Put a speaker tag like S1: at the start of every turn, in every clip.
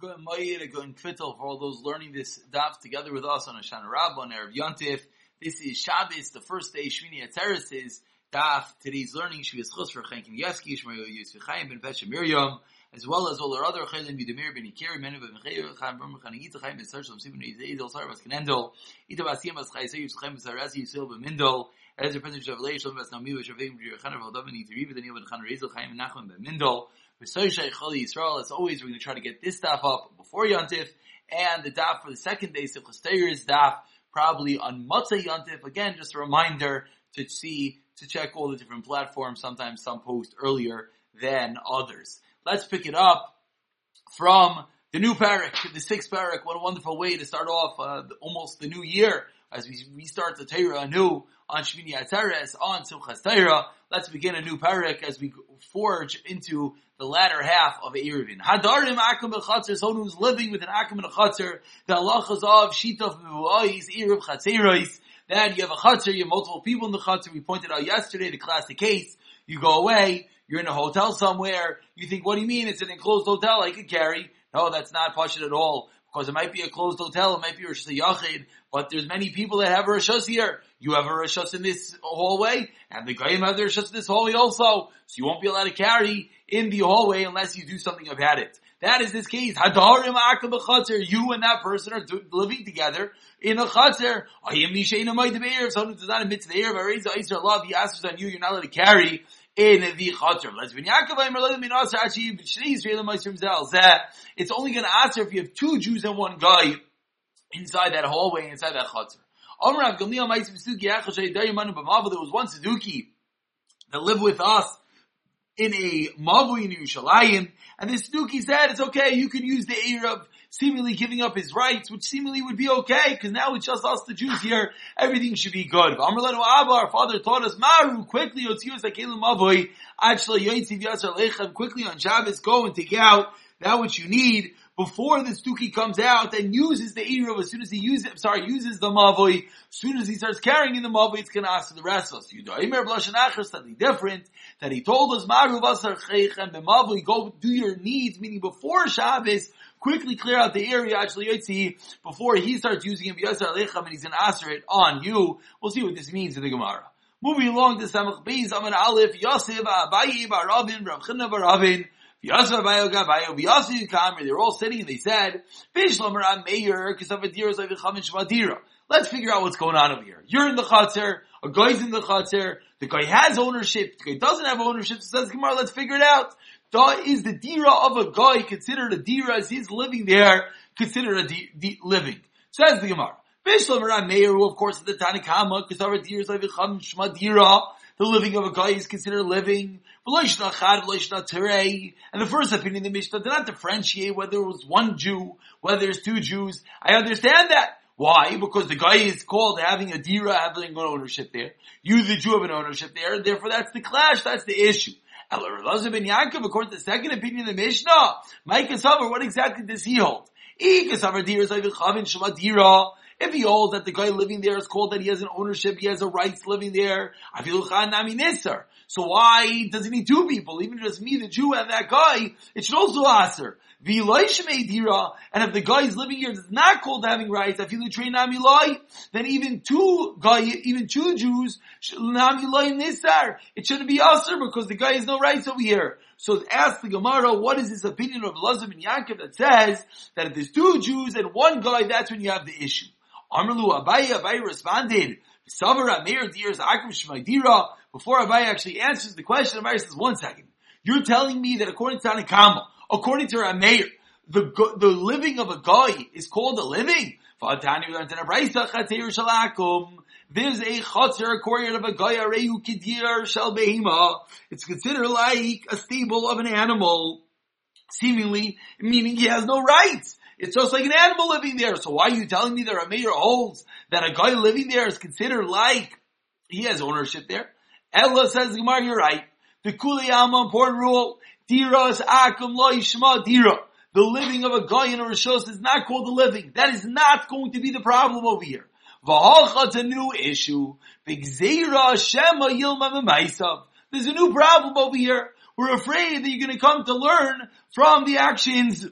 S1: Good Mayir, good Kvittel for all those learning this daf together with us on Hoshana Rabbah on Erev Yontif. This is Shabbos, the first day Shmini Atzeres is daf. Today's learning Shvias Chus for Chenkim Yeski, Shmayo Chaim ben Pesha Miriam, as well as all our other Chelim Yudemir ben Ikeri, Menu ben Mechayer, Chaim ben Mechan Yitza Chaim ben Sarshal Sibin Yizel Zar Bas Kenendel, Ita Basiyam Bas Chai Seyyus Chaim ben Sarasi Yisrael ben Mindel, as a President Shav Leishon Bas Nami Vashavim Chanar Valdavin Yitzriva Daniel ben Chanar Rezel Chaim ben Nachman ben Mindel, as always, we're going to try to get this daf up before Yontif, and the daf for the second day, Simchas is daf, probably on Matzah Yontif. Again, just a reminder to see, to check all the different platforms. Sometimes some post earlier than others. Let's pick it up from the new parak, the sixth parak. What a wonderful way to start off uh, almost the new year as we restart the Torah anew on Shmini Atzeres, on Simchas Torah. Let's begin a new parak as we forge into the latter half of Eruvin. Hadarim akum b'chatzer, someone who's living with an akum and a the halachas of shitov mevuayis, eruv chatzerois, then you have a chatzer, you have multiple people in the chatzer. We pointed out yesterday the classic case. You go away, you're in a hotel somewhere, you think, what do you mean? It's an enclosed hotel I could carry. No, that's not pashit at all. Because it might be a closed hotel, it might be a Yachid, but there's many people that have a Rishos here. You have a Rishos in this hallway, and the Goyim have their Rishos in this hallway also. So you won't be allowed to carry in the hallway unless you do something about it. That is this case. Hadarim You and that person are living together in a chatzir. Someone does not admit to the air of a love. He asks on you. You're not allowed to carry in the chatzir. It's only going to answer if you have two Jews and one guy inside that hallway, inside that chatzir. There was one Saduki that lived with us in a Mavui in Yerushalayim, and this Saduki said it's okay, you can use the Arab seemingly giving up his rights, which seemingly would be okay, because now it's just us the Jews here, everything should be good. But Our father taught us, Maru, quickly, quickly on Shabbos, go and take out that which you need, before the stuki comes out and uses the Eruv, as soon as he uses, sorry, uses the Mavoi, as soon as he starts carrying in the Mavoi, it's gonna ask the rest of us. You know, Imer Blashanachar, something different, that he told us, Maru Vasar and the Mavoi, go do your needs, meaning before Shabbos, quickly clear out the area, actually, Yotzi, before he starts using him, Yasar Alechem, and he's gonna answer it on you. We'll see what this means in the Gemara. Moving along to Samach Beis, Aman Aleph, Yosef, Abaye, Baravin, Rav Baravin, they're all sitting and they said, Let's figure out what's going on over here. You're in the chatzir, a guy's in the chatzir, the guy has ownership, the guy doesn't have ownership, so says Gemara, let's figure it out. Is the dira of a guy considered a dira as he's living there, considered a di- di- living? Says the Gemara. Bishlam Meir, who of course is the Tanakama, our dira Shmadira, the living of a guy is considered living. And the first opinion in the Mishnah did not differentiate whether it was one Jew, whether there's two Jews. I understand that. Why? Because the guy is called having a dira, having an ownership there. You, the Jew, have an ownership there, therefore that's the clash, that's the issue. Ben Yaakov, according to the second opinion of the Mishnah, Mike Savar, what exactly does he hold? If he holds that the guy living there is called that he has an ownership, he has a rights living there, so why does he need two people? Even just me, the Jew, and that guy, it should also answer. And if the guy is living here is not called having rights, I feel trained, then even two guy, even two Jews, it shouldn't be usher because the guy has no rights over here. So ask the Gemara, what is this opinion of Lazar and Yaakov that says that if there's two Jews and one guy, that's when you have the issue. Amrlu Abaye, Abaye responded, Savara Meir Dirs Akim Shmaidira. Before Abaye actually answers the question, Abaye says, one second. You're telling me that according to Tanakama, according to Rameir, the, the living of a guy is called a living? There's a chatzir according of a guy areyu kidir shel behima. It's considered like a stable of an animal, seemingly meaning he has no rights. It's just like an animal living there. So why are you telling me that a mayor holds that a guy living there is considered like he has ownership there? Ella says, Gemara, you're right. The Kuli Alma important rule, Diras Akum Lo Yishma Dira. The living of a guy in a Rishos is not called the living. That is not going to be the problem over here. V'halchat's a new issue. Big Zerah Shema Yilma There's a new problem over here. We're afraid that you're going to come to learn from the actions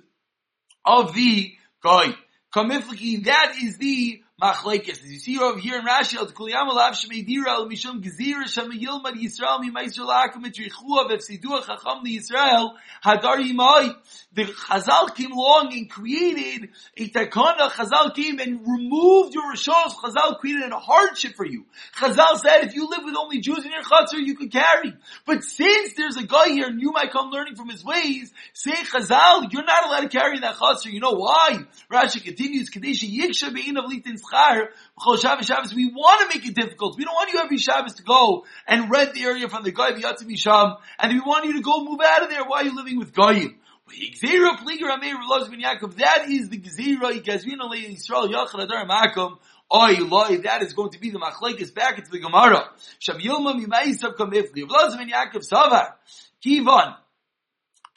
S1: of the guy. Kamifliki, that is the machlekes. You see over here in Rashi, al kuliyam alav shmei dira al mishum gezira shem yilmad Yisrael mi meiser lakum et yichua v'fsidua chacham li Yisrael hadar yimai. The Chazal came along and created a takana. Chazal came and removed your rishos. Chazal created a hardship for you. Chazal said if you live with only Jews in your chutzner, you could carry. But since there's a guy here and you might come learning from his ways, say Chazal, you're not allowed to carry that chutzner. You know why? Rashi continues, Kadesha yiksha be'in of litin Shabbos, we want to make it difficult. We don't want you every Shabbos to go and rent the area from the guy, the Yatzim Misham, and we want you to go move out of there Why are you're living with Goyim. That is the Gezira, Gazrina Le Yisrael, Yachad Adar Makom, Oy loy, that is going to be the machlekes back into the Gemara. Shav Yilma mimayisav kam ifli. Vlazim and Yaakov Savar. Kivan.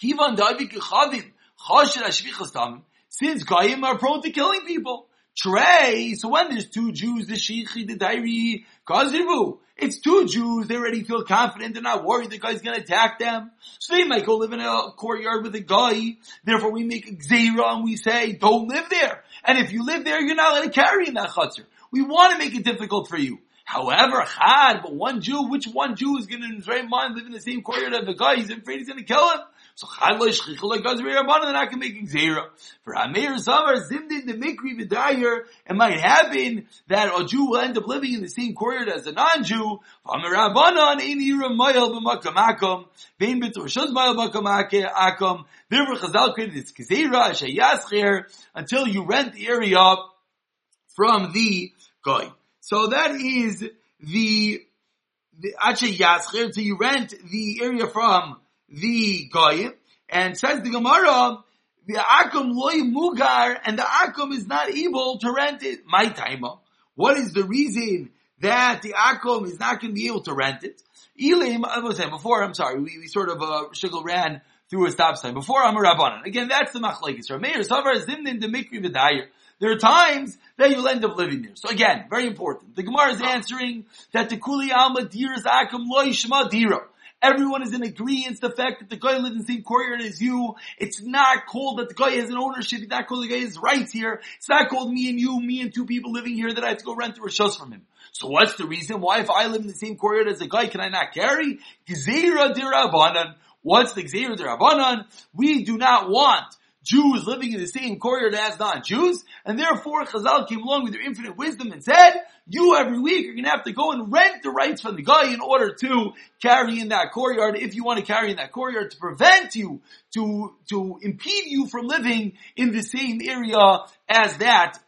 S1: Kivan davi kechavim. Chosher ashvichas tamim. Since Goyim are prone to killing people. Trey, so when there's two Jews, the Shichi, the Dairi, Kaziru, it's two Jews, they already feel confident, they're not worried the guy's gonna attack them. So they might go live in a courtyard with a guy, therefore we make a Xera and we say, don't live there. And if you live there, you're not allowed to carry in that chutzner. We want to make it difficult for you. However, Chad, but one Jew, which one Jew is going to in his right mind live in the same courtyard as the guy? He's afraid he's going to kill him. So Chad lo shchichel like Gazri Rabbanan, they're not going to make Xera. For Amir Samar, Zimdin, the Mikri Vidayer, it might happen that a Jew will end up living in the same courtyard as a non-Jew. Amir Rabbanan, Ein Yira Mayel b'makam akom, Vein B'tor Shuz Mayel b'makam akom, therefore Chazal created this Xera, Shayascher, until you rent the area from the guy. So that is the, the Ache Yasker, until you rent the area from the Goyim, and says the Gemara, the Akum loy mugar, and the Akum is not able to rent it. My timer. What is the reason that the Akum is not going to be able to rent it? Elim, I was saying before, I'm sorry, we, we sort of, uh, Shigel ran through a stop sign. Before I'm Amar Rabbanan. Again, that's the machlekes. Rameir Savar Zimnin Demikri V'dayer. There are times that you'll end up living there. So again, very important. The Gemara is answering that the Kuli Alma Dir Zakum Loy Shema Dira. Everyone is in agreement the fact that the guy lives in the same courtyard as you. It's not called that the guy has an ownership. It's not called the guy has rights here. It's not called me and you, me and two people living here that I have to go rent a rishos from him. So what's the reason? Why if I live in the same courtyard as the guy, can I not carry? Gezira dirabanan. What's the Gezira dirabanan? We do not want Jews living in the same courtyard as non-Jews, and therefore Chazal came along with their infinite wisdom and said, you every week are gonna have to go and rent the rights from the guy in order to carry in that courtyard, if you want to carry in that courtyard, to prevent you, to, to impede you from living in the same area as that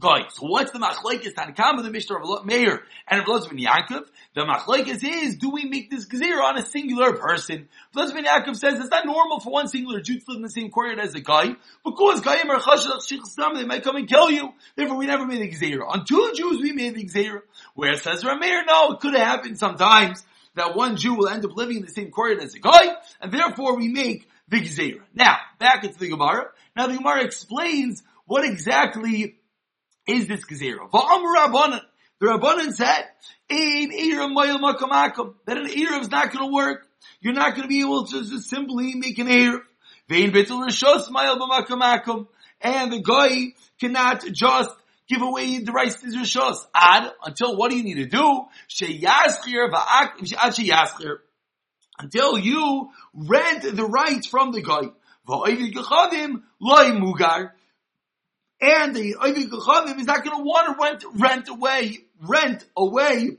S1: guy. So what's the machlekes Tanakama, the Mishnah of Meir and of ben Yaakov? The machlekes is, do we make this gezerah on a singular person? Ben Yaakov says it's not normal for one singular Jew to live in the same courtyard as a guy, because guyim are chashach they might come and kill you. Therefore, we never made the gezerah. On two Jews, we made the gezerah. Where it says Rameir, no, it could have happened sometimes that one Jew will end up living in the same courtyard as a guy, and therefore we make the gezerah. Now, back into the Gemara. Now the Gemara explains what exactly is this gezerah. The Rabbanan said, Ein Erev Mayel Makamakum, that an Erev is not going to work. You're not going to be able to just simply make an Erev. Vein Bittul Rishos Mayel Makamakum, and the guy cannot just give away the rights to Rishos. Ad, until what do you need to do? Sheyaschir Va'ak, Sheyaschir. Until you rent the rights from the guy. Loi Mugar and the Oivik Chachamim is not going to want to rent, rent away, rent away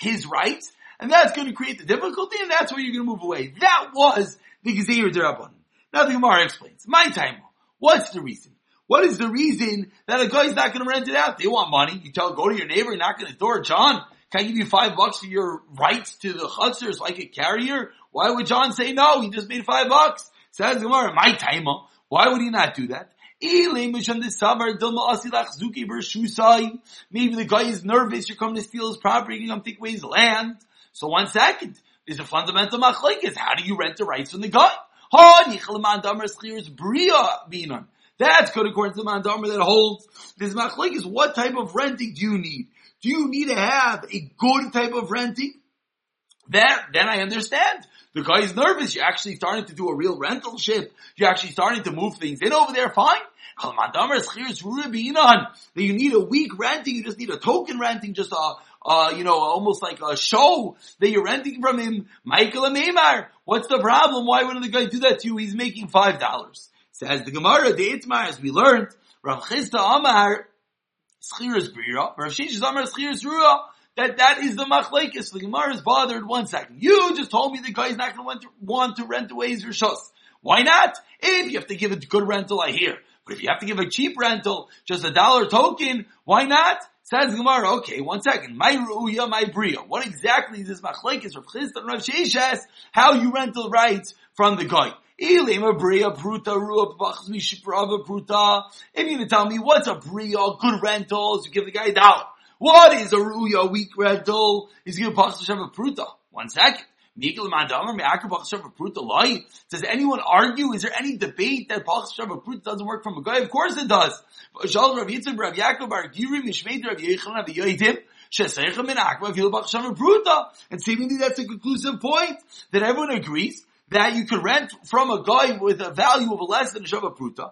S1: his rights, and that's going to create the difficulty, and that's where you're going to move away. That was the Gezeir Derabban. Now the Gemara explains. My time. What's the reason? What is the reason that a guy's not going to rent it out? They want money. You tell, go to your neighbor, knock on to door, John, can I give you five bucks for your rights to the chutzner like a carrier? Why would John say no? He just made five bucks. Says Gemara, my time. Why would he not do that? Maybe the guy is nervous, you're coming to steal his property, you're going to take away his land. So one second, there's a fundamental machlekes. How do you rent the rights from the guy? That's good according to the mandamar that holds this machlekes. What type of renting do you need? Do you need to have a good type of renting? That, then I understand. The guy is nervous. You're actually starting to do a real rental ship. You're actually starting to move things in over there. Fine. That you need a week renting. You just need a token renting. Just a, uh, you know, almost like a show that you're renting from him. Michael Amemar. What's the problem? Why wouldn't the guy do that to you? He's making five dollars. Says the Gemara, the Itmar, as we learned, Rav Chisda Amar, Schiras Brira, Rav Sheshes Amar Schiras Rua, that that is the machlekes. The Gemara is bothered. One second. You just told me the guy's not going to want to rent away his rishos. Why not? If you have to give a good rental, I hear. But if you have to give a cheap rental, just a dollar token, why not? Says Gemara, okay, one second. My ruya, my bria. What exactly is this machlekes Rav Chisda and Rav Sheshes? How you rental rights from the guy? Ilim a bria pruta ruah b'bachas mishiprava pruta. If you're to tell me what's a bria, good rentals, you give the guy a dollar. What is a ruya weak rental? He's going to pass a pruta. One second. Does anyone argue? Is there any debate that Pachas Pruta doesn't work from a guy? Of course it does. And seemingly that's a conclusive point that everyone agrees that you could rent from a guy with a value of less than a Shabbat Pruta.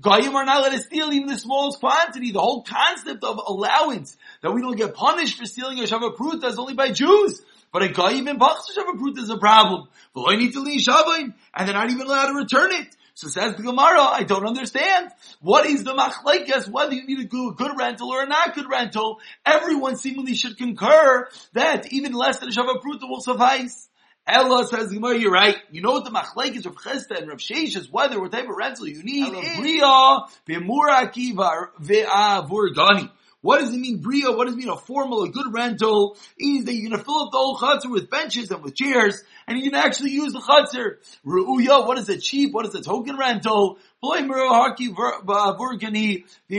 S1: Goyim are not allowed to steal even the smallest quantity. The whole concept of allowance, that we don't get punished for stealing a Shabbat Pruta is only by Jews. But a guy even bucks a Shabbat Pruta is a problem. But I need to leave Shavim and they're not even allowed to return it. So says the Gemara, I don't understand. What is the machlekes? Whether you need a good, good, rental or a not good rental, everyone seemingly should concur that even less than a Pruta will suffice. Ella says Gemara, you're right. You know what the machlekes of Chisda and Rav Sheish is whether what type of rental you need. Bria, b'muraki ve'avurgani. What does it mean, bria? What does it mean, a formal, a good rental? Is that you're going to fill up the whole chutzner with benches and with chairs, and going to actually use the chutzner. Ru'uya, what is a cheap? What is a token rental? You're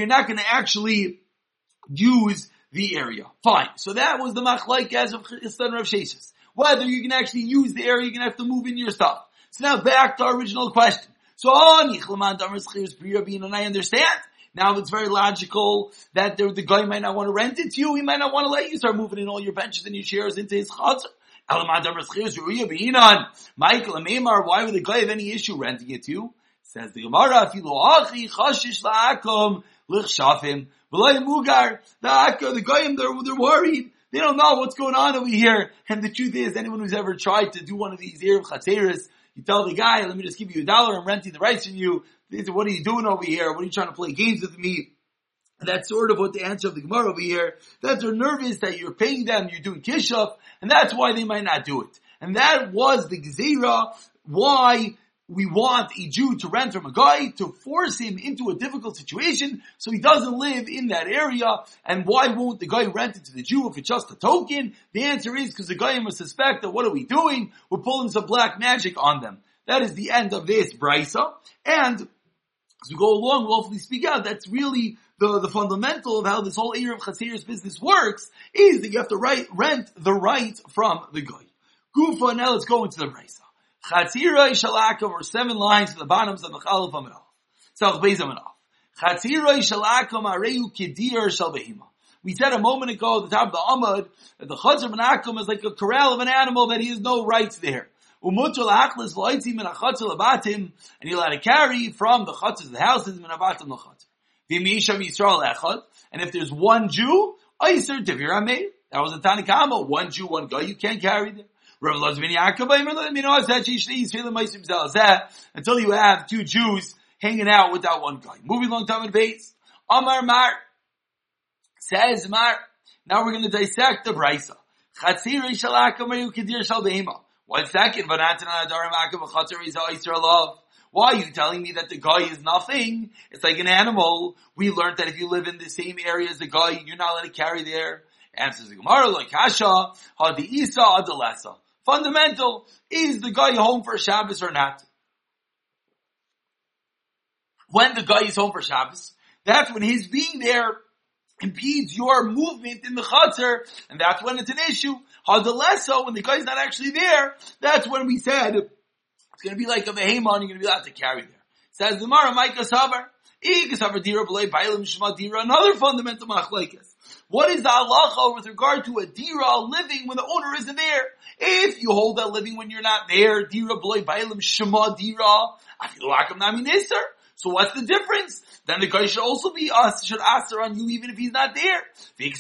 S1: not going to actually use the area. Fine. So that was the machlaik as of Chistan Rav Sheshes. Whether you can actually use the area, you're going to have to move in your stuff. So now back to our original question. So ah, and I understand now it's very logical that the, the, guy might not want to rent it to you. He might not want to let you start moving in all your benches and your chairs into his chutzah. Michael Amemar, why would the guy have any issue renting it to you? Says the Gemara, mugar. The goyim, they're, they're worried. They don't know what's going on over here. And the truth is, anyone who's ever tried to do one of these Erev Chatzeris, you tell the guy, let me just give you a dollar, I'm renting the rights from you. What are you doing over here? What are you trying to play games with me? That's sort of what the answer of the Gemara over here. That they're nervous that you're paying them, you're doing kishuf, and that's why they might not do it. And that was the gezerah why we want a Jew to rent from a guy to force him into a difficult situation so he doesn't live in that area. And why won't the guy rent it to the Jew if it's just a token? The answer is because the guy must suspect that what are we doing? We're pulling some black magic on them. That is the end of this brisa. And as we go along, we'll hopefully speak out. That's really the, the fundamental of how this whole area of Chatzir's business works is that you have to write, rent the right from the guy. Gufa, now let's go into the brisa. Chatzira Shalakim are seven lines to the bottoms of the Chalif Aminov. Selch Beis Aminov. Chatzira Shalakim Areu Kedir Shal We said a moment ago at the top of the Amud that the Chatzir Benakum is like a corral of an animal that he has no rights there. Umutul Achlis Loitzim and Achatzir Labatim, and you're allowed to carry from the Chatzir of the houses and Abatim Lachatzir. V'misham Yisrael Echad, and if there's one Jew, Oyser Divir Amei. That was a Tanakama, one Jew, one guy, you can't carry there. Until you have two Jews hanging out with that one guy. Moving along time in base. Amar Mar says Mar. Now we're going to dissect the brisa. One second. Why are you telling me that the guy is nothing? It's like an animal. We learned that if you live in the same area as the guy, you're not allowed to carry there. Answers the Gemara like Hasha, Hadi Isa, Adalesa fundamental. Is the guy home for Shabbos or not? When the guy is home for Shabbos, that's when his being there impedes your movement in the chutzner, and that's when it's an issue. Hadaleso, when the guy's not actually there, that's when we said it's to be like a behemon, you're to be allowed to carry there. Says the Mara, Micah Sabar. Another fundamental machlekes. What is the halacha with regard to a dira living when the owner isn't there? If you hold that living when you're not there, dira bloy bailim shema dira, nami so what's the difference? Then the guy should also be us, should answer on you even if he's not there. And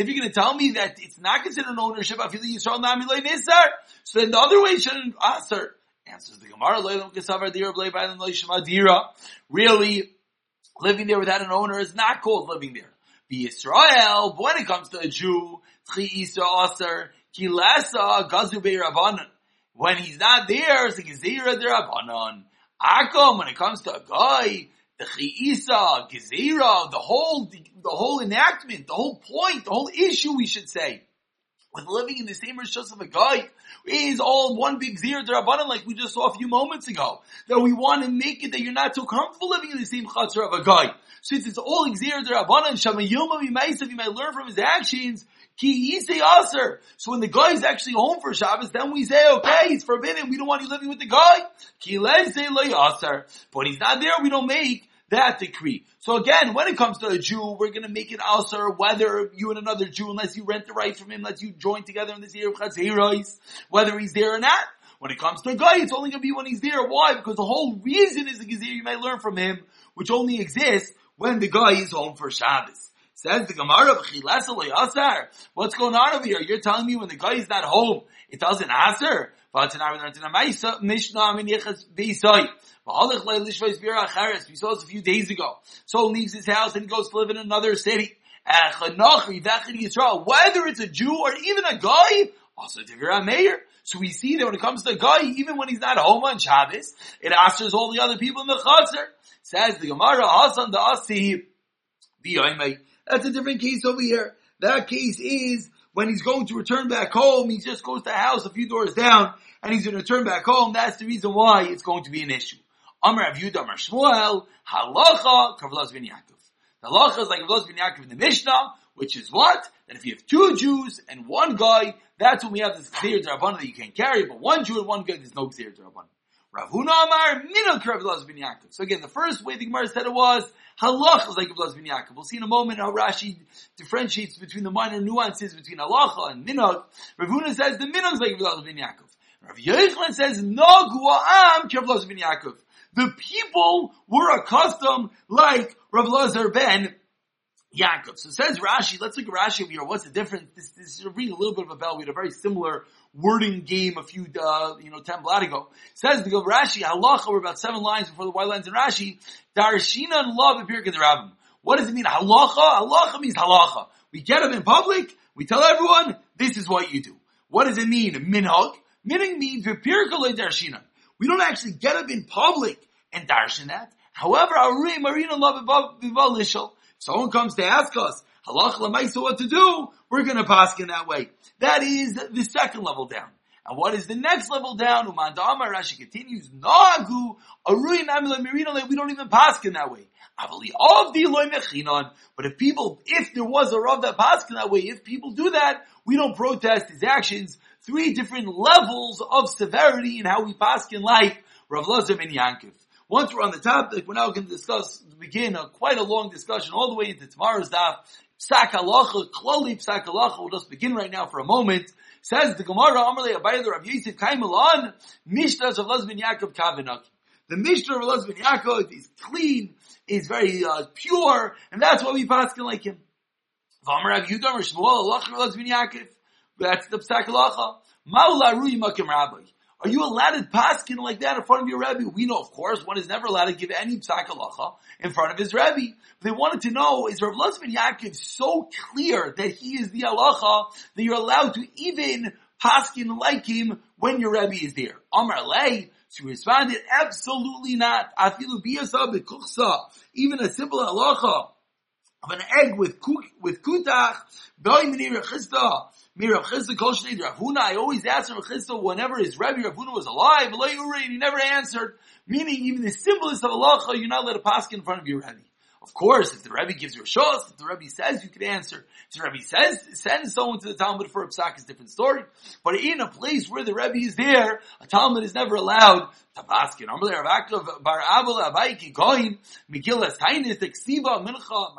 S1: if you're going to tell me that it's not considered an ownership, I feel like Israel not minister. so then the other way shouldn't answer. Answers the Gemara, really, living there without an owner is not called living there. Be Israel, but when it comes to a Jew, when he's not there, it's a gezira derabanan. Akom, when it comes to a guy, the chiisa, gezira, the whole, the, the whole enactment, the whole point, the whole issue, we should say, with living in the same rishos of a guy is all one big zir derabanan like we just saw a few moments ago. That we want to make it that you're not too comfortable living in the same chutzner of a guy. Since it's all exir derabanan, shamayilma b'maisa, you might learn from his actions, Ki say aser. So when the guy is actually home for Shabbos, then we say, okay, he's forbidden. We don't want you living with the guy. Ki lo aser. But he's not there. We don't make that decree. So again, when it comes to a Jew, we're going to make it aser whether you and another Jew, unless you rent the right from him, unless you join together in this year of Chazirais, whether he's there or not. When it comes to a guy, it's only going to be when he's there. Why? Because the whole reason is the Gazir you may learn from him, which only exists when the guy is home for Shabbos. Says the Gemara. What's going on over here? You're telling me when the guy is not home, it doesn't answer? We saw this a few days ago. So he leaves his house and goes to live in another city. Whether it's a Jew or even a guy, also a mayor. So we see that when it comes to a guy, even when he's not home on Shabbos, it answers all the other people in the Chazer. Says the Gemara, Hasan the Asi, that's a different case over here. That case is when he's going to return back home, he just goes to the house a few doors down, and he's going to return back home. That's the reason why it's going to be an issue. Amr Rav Yudah Amr Shmuel, halacha kavlas bin Yaakov. The halacha is like kavlas bin Yaakov in the Mishnah, which is what? That if you have two Jews and one guy, that's when we have this clear Darabana that you can't carry, but one Jew and one guy, there's no clear Darabana. Rav Huna Amar, Minal Kavlas bin Yaakov. So again, the first way the Gemara said it was, Halach is like Iblas bin Yaakov. We'll see in a moment how Rashi differentiates between the minor nuances between halacha and minhag. Rav Huna says the minhag is like Iblas bin Yaakov. Rav Yochanan says Nagu Am Kevlas bin Yaakov. The people were accustomed like Rav Lazar ben Yaakov. So says Rashi, let's look at Rashi here. What's the difference? This, this is ring a little bit of a bell. We had a very similar wording game a few, uh, you know, ten blot ago. Says the Rashi, halacha, we're about seven lines before the white lines in Rashi. Darshina and love appear in the rabbim. What does it mean? Halacha? Halacha means halacha. We get them in public. We tell everyone, this is what you do. What does it mean? Minhag. Minhag means vipirkale darshina. We don't actually get up in public and darshan that. However. Someone comes to ask us, halach lemaisa what to do, we're gonna pass in that way. That is the second level down. And what is the next level down? Umandama Rashi continues, Nagu, Arui Namila we don't even pass in that way. Of the Mechinon. But if people, if there was a Rav that passed in that way, if people do that, we don't protest his actions. Three different levels of severity in how we pass in life. Rav Lazar ben Yankiv. Once we're on the topic, we're now going to discuss, begin a, quite a long discussion all the way into tomorrow's daf. Psak halacha, klali psak halacha. We'll just begin right now for a moment. Says the Gemara, Amarle Abayla Rav Yosef Kaimalan, Mishnah of Lazbin Yaakov Kavanaki. The Mishnah of Lazbin Yaakov is clean, is very uh, pure, and that's why we pass in like him. V'amar Rav Yudam Shmuel Alach Lazbin Yaakov. That's the psak halacha. Maula Rui Makim Rabbi. Are you allowed to paskin like that in front of your rabbi? We know, of course, one is never allowed to give any psak halacha in front of his Rebbe. They wanted to know, is Rav Lozman Yaakov so clear that he is the halacha that you're allowed to even paskin like him when your rabbi is there? Amar lei, she responded, absolutely not. Afilu biyasa even a simple halacha of an egg with kuk, with kutach, Mirav Chisda Kol Shnei Rav Huna, I always ask Rav Chisda whenever his Rebbe Rav Huna was alive, and he never answered. Meaning, even the simplest of halacha, you're not let a pass in front of your Rebbe. Of course, if the Rebbe gives you a shos, if the Rebbe says you can answer, if the Rebbe says, sends someone to the Talmud for a psak is a different story. But in a place where the Rebbe is there, a Talmud is never allowed to ask you. Normally, Rav Bar Abayki Kohen, Megillas Taanis, Ksiva, Mincha,